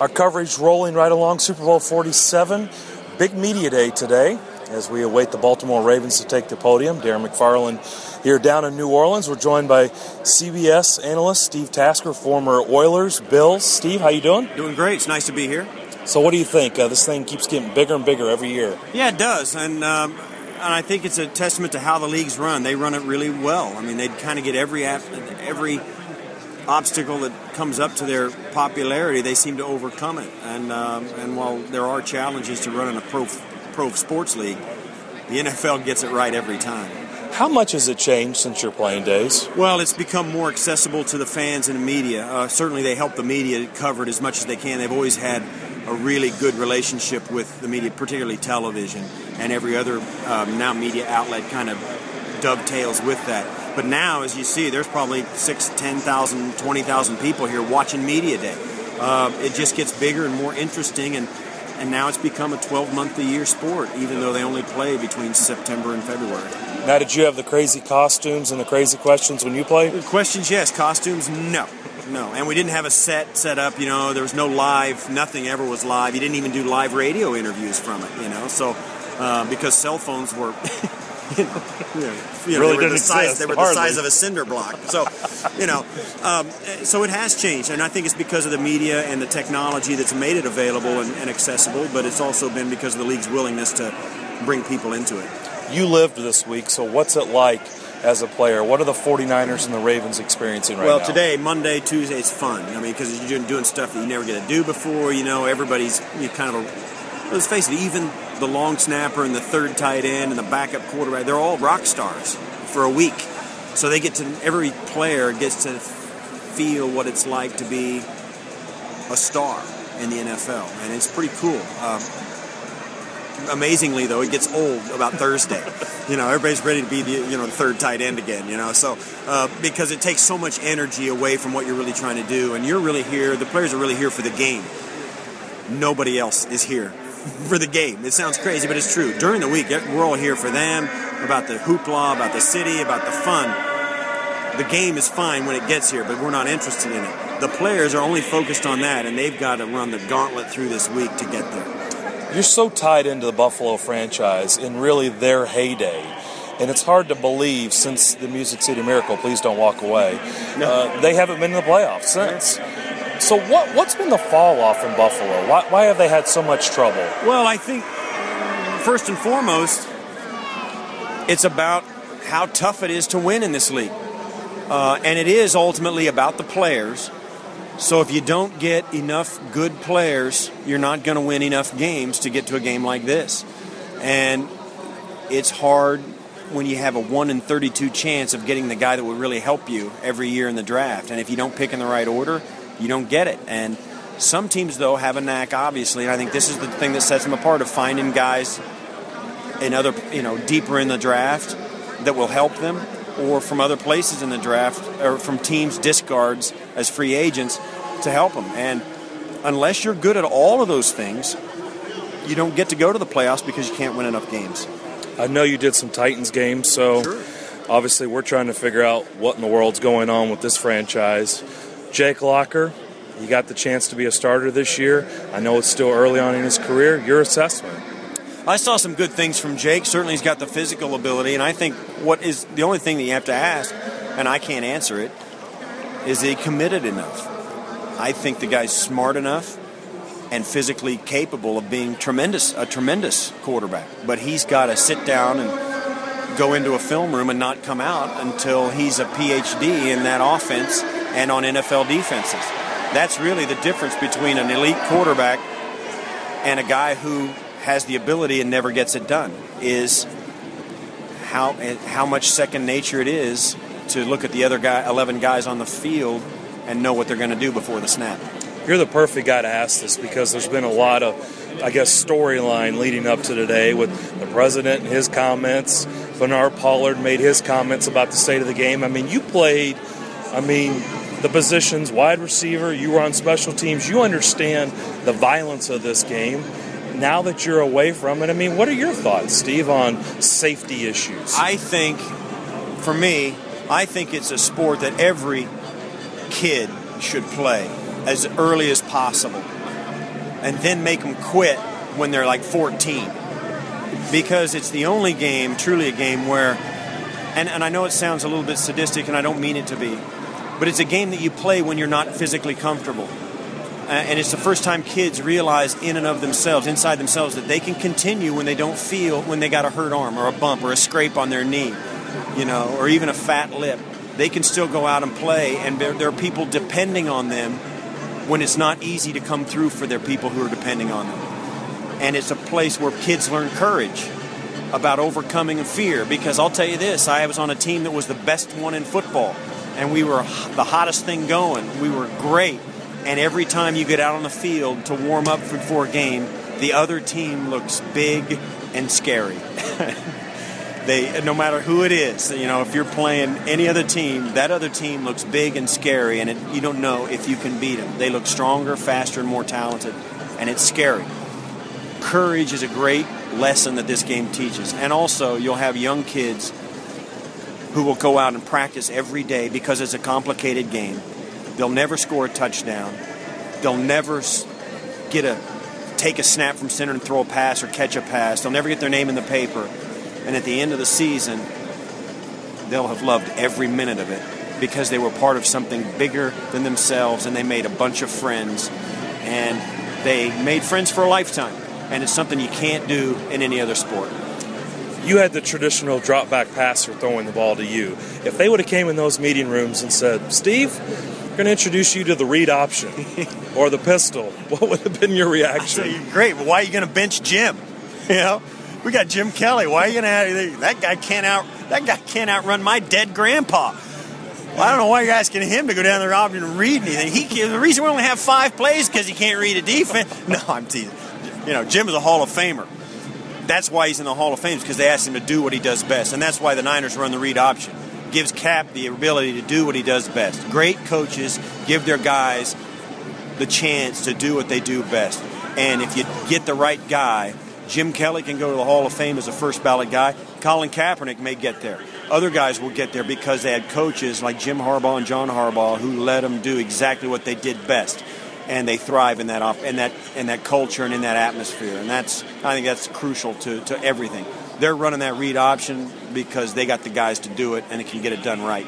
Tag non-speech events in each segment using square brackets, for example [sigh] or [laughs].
Our coverage rolling right along Super Bowl 47. Big media day today as we await the Baltimore Ravens to take the podium. Darren McFarland here down in New Orleans. We're joined by CBS analyst Steve Tasker, former Oilers, Bills. Steve, how you doing? Doing great. It's nice to be here. So, what do you think? Uh, this thing keeps getting bigger and bigger every year. Yeah, it does, and um, and I think it's a testament to how the leagues run. They run it really well. I mean, they kind of get every every obstacle that comes up to their popularity, they seem to overcome it. And um, and while there are challenges to running a pro pro sports league, the NFL gets it right every time. How much has it changed since your playing days? Well, it's become more accessible to the fans and the media. Uh, certainly, they help the media cover it as much as they can. They've always had a really good relationship with the media, particularly television, and every other um, now media outlet kind of dovetails with that. But now, as you see, there's probably six, 10,000, 20,000 people here watching Media Day. Uh, it just gets bigger and more interesting, and, and now it's become a 12 month a year sport, even though they only play between September and February. Now, did you have the crazy costumes and the crazy questions when you played? Questions, yes. Costumes, no. No, and we didn't have a set set up. You know, there was no live. Nothing ever was live. You didn't even do live radio interviews from it. You know, so uh, because cell phones were [laughs] you know, you know, really they were, the size, exist, they were the size of a cinder block. So, you know, um, so it has changed, and I think it's because of the media and the technology that's made it available and, and accessible. But it's also been because of the league's willingness to bring people into it. You lived this week, so what's it like as a player? What are the 49ers and the Ravens experiencing right well, now? Well, today, Monday, Tuesday, it's fun. I mean, because you're doing stuff that you never get to do before. You know, everybody's you kind of a, let's face it, even the long snapper and the third tight end and the backup quarterback, they're all rock stars for a week. So they get to, every player gets to feel what it's like to be a star in the NFL. And it's pretty cool. Um, amazingly, though, it gets old about Thursday. you know, everybody's ready to be the you know the third tight end again. You know, so uh, because it takes so much energy away from what you're really trying to do, and you're really here. The players are really here for the game. Nobody else is here for the game. It sounds crazy, but it's true. During the week, we're all here for them, about the hoopla, about the city, about the fun. The game is fine when it gets here, but we're not interested in it. The players are only focused on that, and they've got to run the gauntlet through this week to get there. You're so tied into the Buffalo franchise in really their heyday. And it's hard to believe since the Music City Miracle, please don't walk away, no. uh, they haven't been in the playoffs since. So what what's been the fall off in Buffalo? Why, why have they had so much trouble? Well, I think first and foremost, it's about how tough it is to win in this league, uh, and it is ultimately about the players. So if you don't get enough good players, you're not going to win enough games to get to a game like this, and it's hard when you have a 1 in 32 chance of getting the guy that would really help you every year in the draft. And if you don't pick in the right order, you don't get it. And some teams, though, have a knack, obviously, and I think this is the thing that sets them apart of finding guys in other, you know, deeper in the draft that will help them, or from other places in the draft, or from teams' discards as free agents to help them. And unless you're good at all of those things, you don't get to go to the playoffs because you can't win enough games. I know you did some Titans games, so sure. obviously we're trying to figure out what in the world's going on with this franchise. Jake Locker, he got the chance to be a starter this year. I know it's still early on in his career. Your assessment? I saw some good things from Jake. Certainly, he's got the physical ability, and I think what is the only thing that you have to ask, and I can't answer it, is he committed enough? I think the guy's smart enough and physically capable of being tremendous, a tremendous quarterback. But he's got to sit down and go into a film room and not come out until he's a PhD in that offense and on NFL defenses. That's really the difference between an elite quarterback and a guy who has the ability and never gets it done is how how much second nature it is to look at the other guy 11 guys on the field and know what they're going to do before the snap. You're the perfect guy to ask this because there's been a lot of I guess storyline leading up to today with the president and his comments. Bernard Pollard made his comments about the state of the game. I mean, you played I mean, the positions, wide receiver, you were on special teams, you understand the violence of this game. Now that you're away from it, I mean, what are your thoughts, Steve, on safety issues? I think, for me, I think it's a sport that every kid should play as early as possible. and then make them quit when they're like 14. Because it's the only game, truly a game, where, and, and I know it sounds a little bit sadistic and I don't mean it to be, but it's a game that you play when you're not physically comfortable. And it's the first time kids realize in and of themselves, inside themselves, that they can continue when they don't feel when they got a hurt arm or a bump or a scrape on their knee, you know, or even a fat lip. They can still go out and play, and there, there are people depending on them when it's not easy to come through for their people who are depending on them. And it's a place where kids learn courage about overcoming fear. Because I'll tell you this I was on a team that was the best one in football, and we were the hottest thing going. We were great and every time you get out on the field to warm up before a game, the other team looks big and scary. [laughs] they, no matter who it is, you know, if you're playing any other team, that other team looks big and scary, and it, you don't know if you can beat them. They look stronger, faster, and more talented, and it's scary. Courage is a great lesson that this game teaches, and also you'll have young kids who will go out and practice every day because it's a complicated game They'll never score a touchdown. They'll never get a take a snap from center and throw a pass or catch a pass. They'll never get their name in the paper. And at the end of the season, they'll have loved every minute of it because they were part of something bigger than themselves and they made a bunch of friends and they made friends for a lifetime. And it's something you can't do in any other sport you had the traditional drop back passer throwing the ball to you. If they would have came in those meeting rooms and said, "Steve, we're going to introduce you to the read option [laughs] or the pistol, what would have been your reaction? You, great, but why are you going to bench Jim? [laughs] You know, we got Jim Kelly. Why are you going to have that guy can't out that guy can't outrun my dead grandpa? Well, I don't know why you're asking him to go down the option and read anything. He the reason we only have five plays because he can't read a defense. [laughs] No, I'm teasing. You know, Jim is a Hall of Famer. That's why he's in the Hall of Fame because they asked him to do what he does best, and that's why the Niners run the read option gives Kap the ability to do what he does best. Great coaches give their guys the chance to do what they do best. And if you get the right guy, Jim Kelly can go to the Hall of Fame as a first ballot guy. Colin Kaepernick may get there. Other guys will get there because they had coaches like Jim Harbaugh and John Harbaugh who let them do exactly what they did best, and they thrive in that op- in that in that culture and in that atmosphere. And that's I think that's crucial to, to everything they're running that read option because they got the guys to do it and it can get it done right.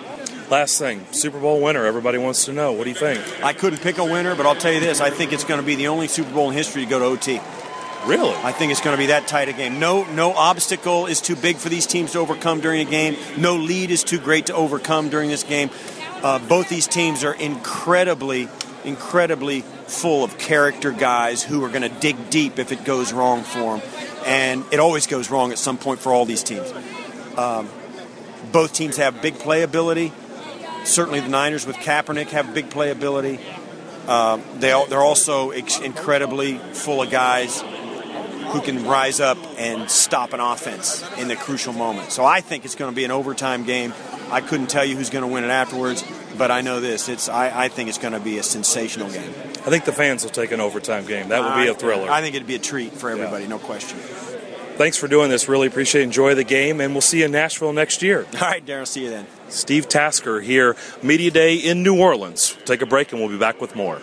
Last thing, Super Bowl winner. Everybody wants to know. What do you think? I couldn't pick a winner, but I'll tell you this: I think it's going to be the only Super Bowl in history to go to OT. Really? I think it's going to be that tight a game. No, no obstacle is too big for these teams to overcome during a game. No lead is too great to overcome during this game. Uh, both these teams are incredibly, incredibly full of character guys who are going to dig deep if it goes wrong for them and it always goes wrong at some point for all these teams. Um, both teams have big playability. Certainly, the Niners with Kaepernick have big playability. Uh, they they're also ex- incredibly full of guys who can rise up and stop an offense in the crucial moment. So I think it's going to be an overtime game. I couldn't tell you who's going to win it afterwards, but I know this: it's I, I think it's going to be a sensational game. I think the fans will take an overtime game. That would be a thriller. I think it'd be a treat for everybody, yeah. no question. Thanks for doing this. Really appreciate it. Enjoy the game, and we'll see you in Nashville next year. All right, Darren. See you then. Steve Tasker here, Media Day in New Orleans. Take a break, and we'll be back with more.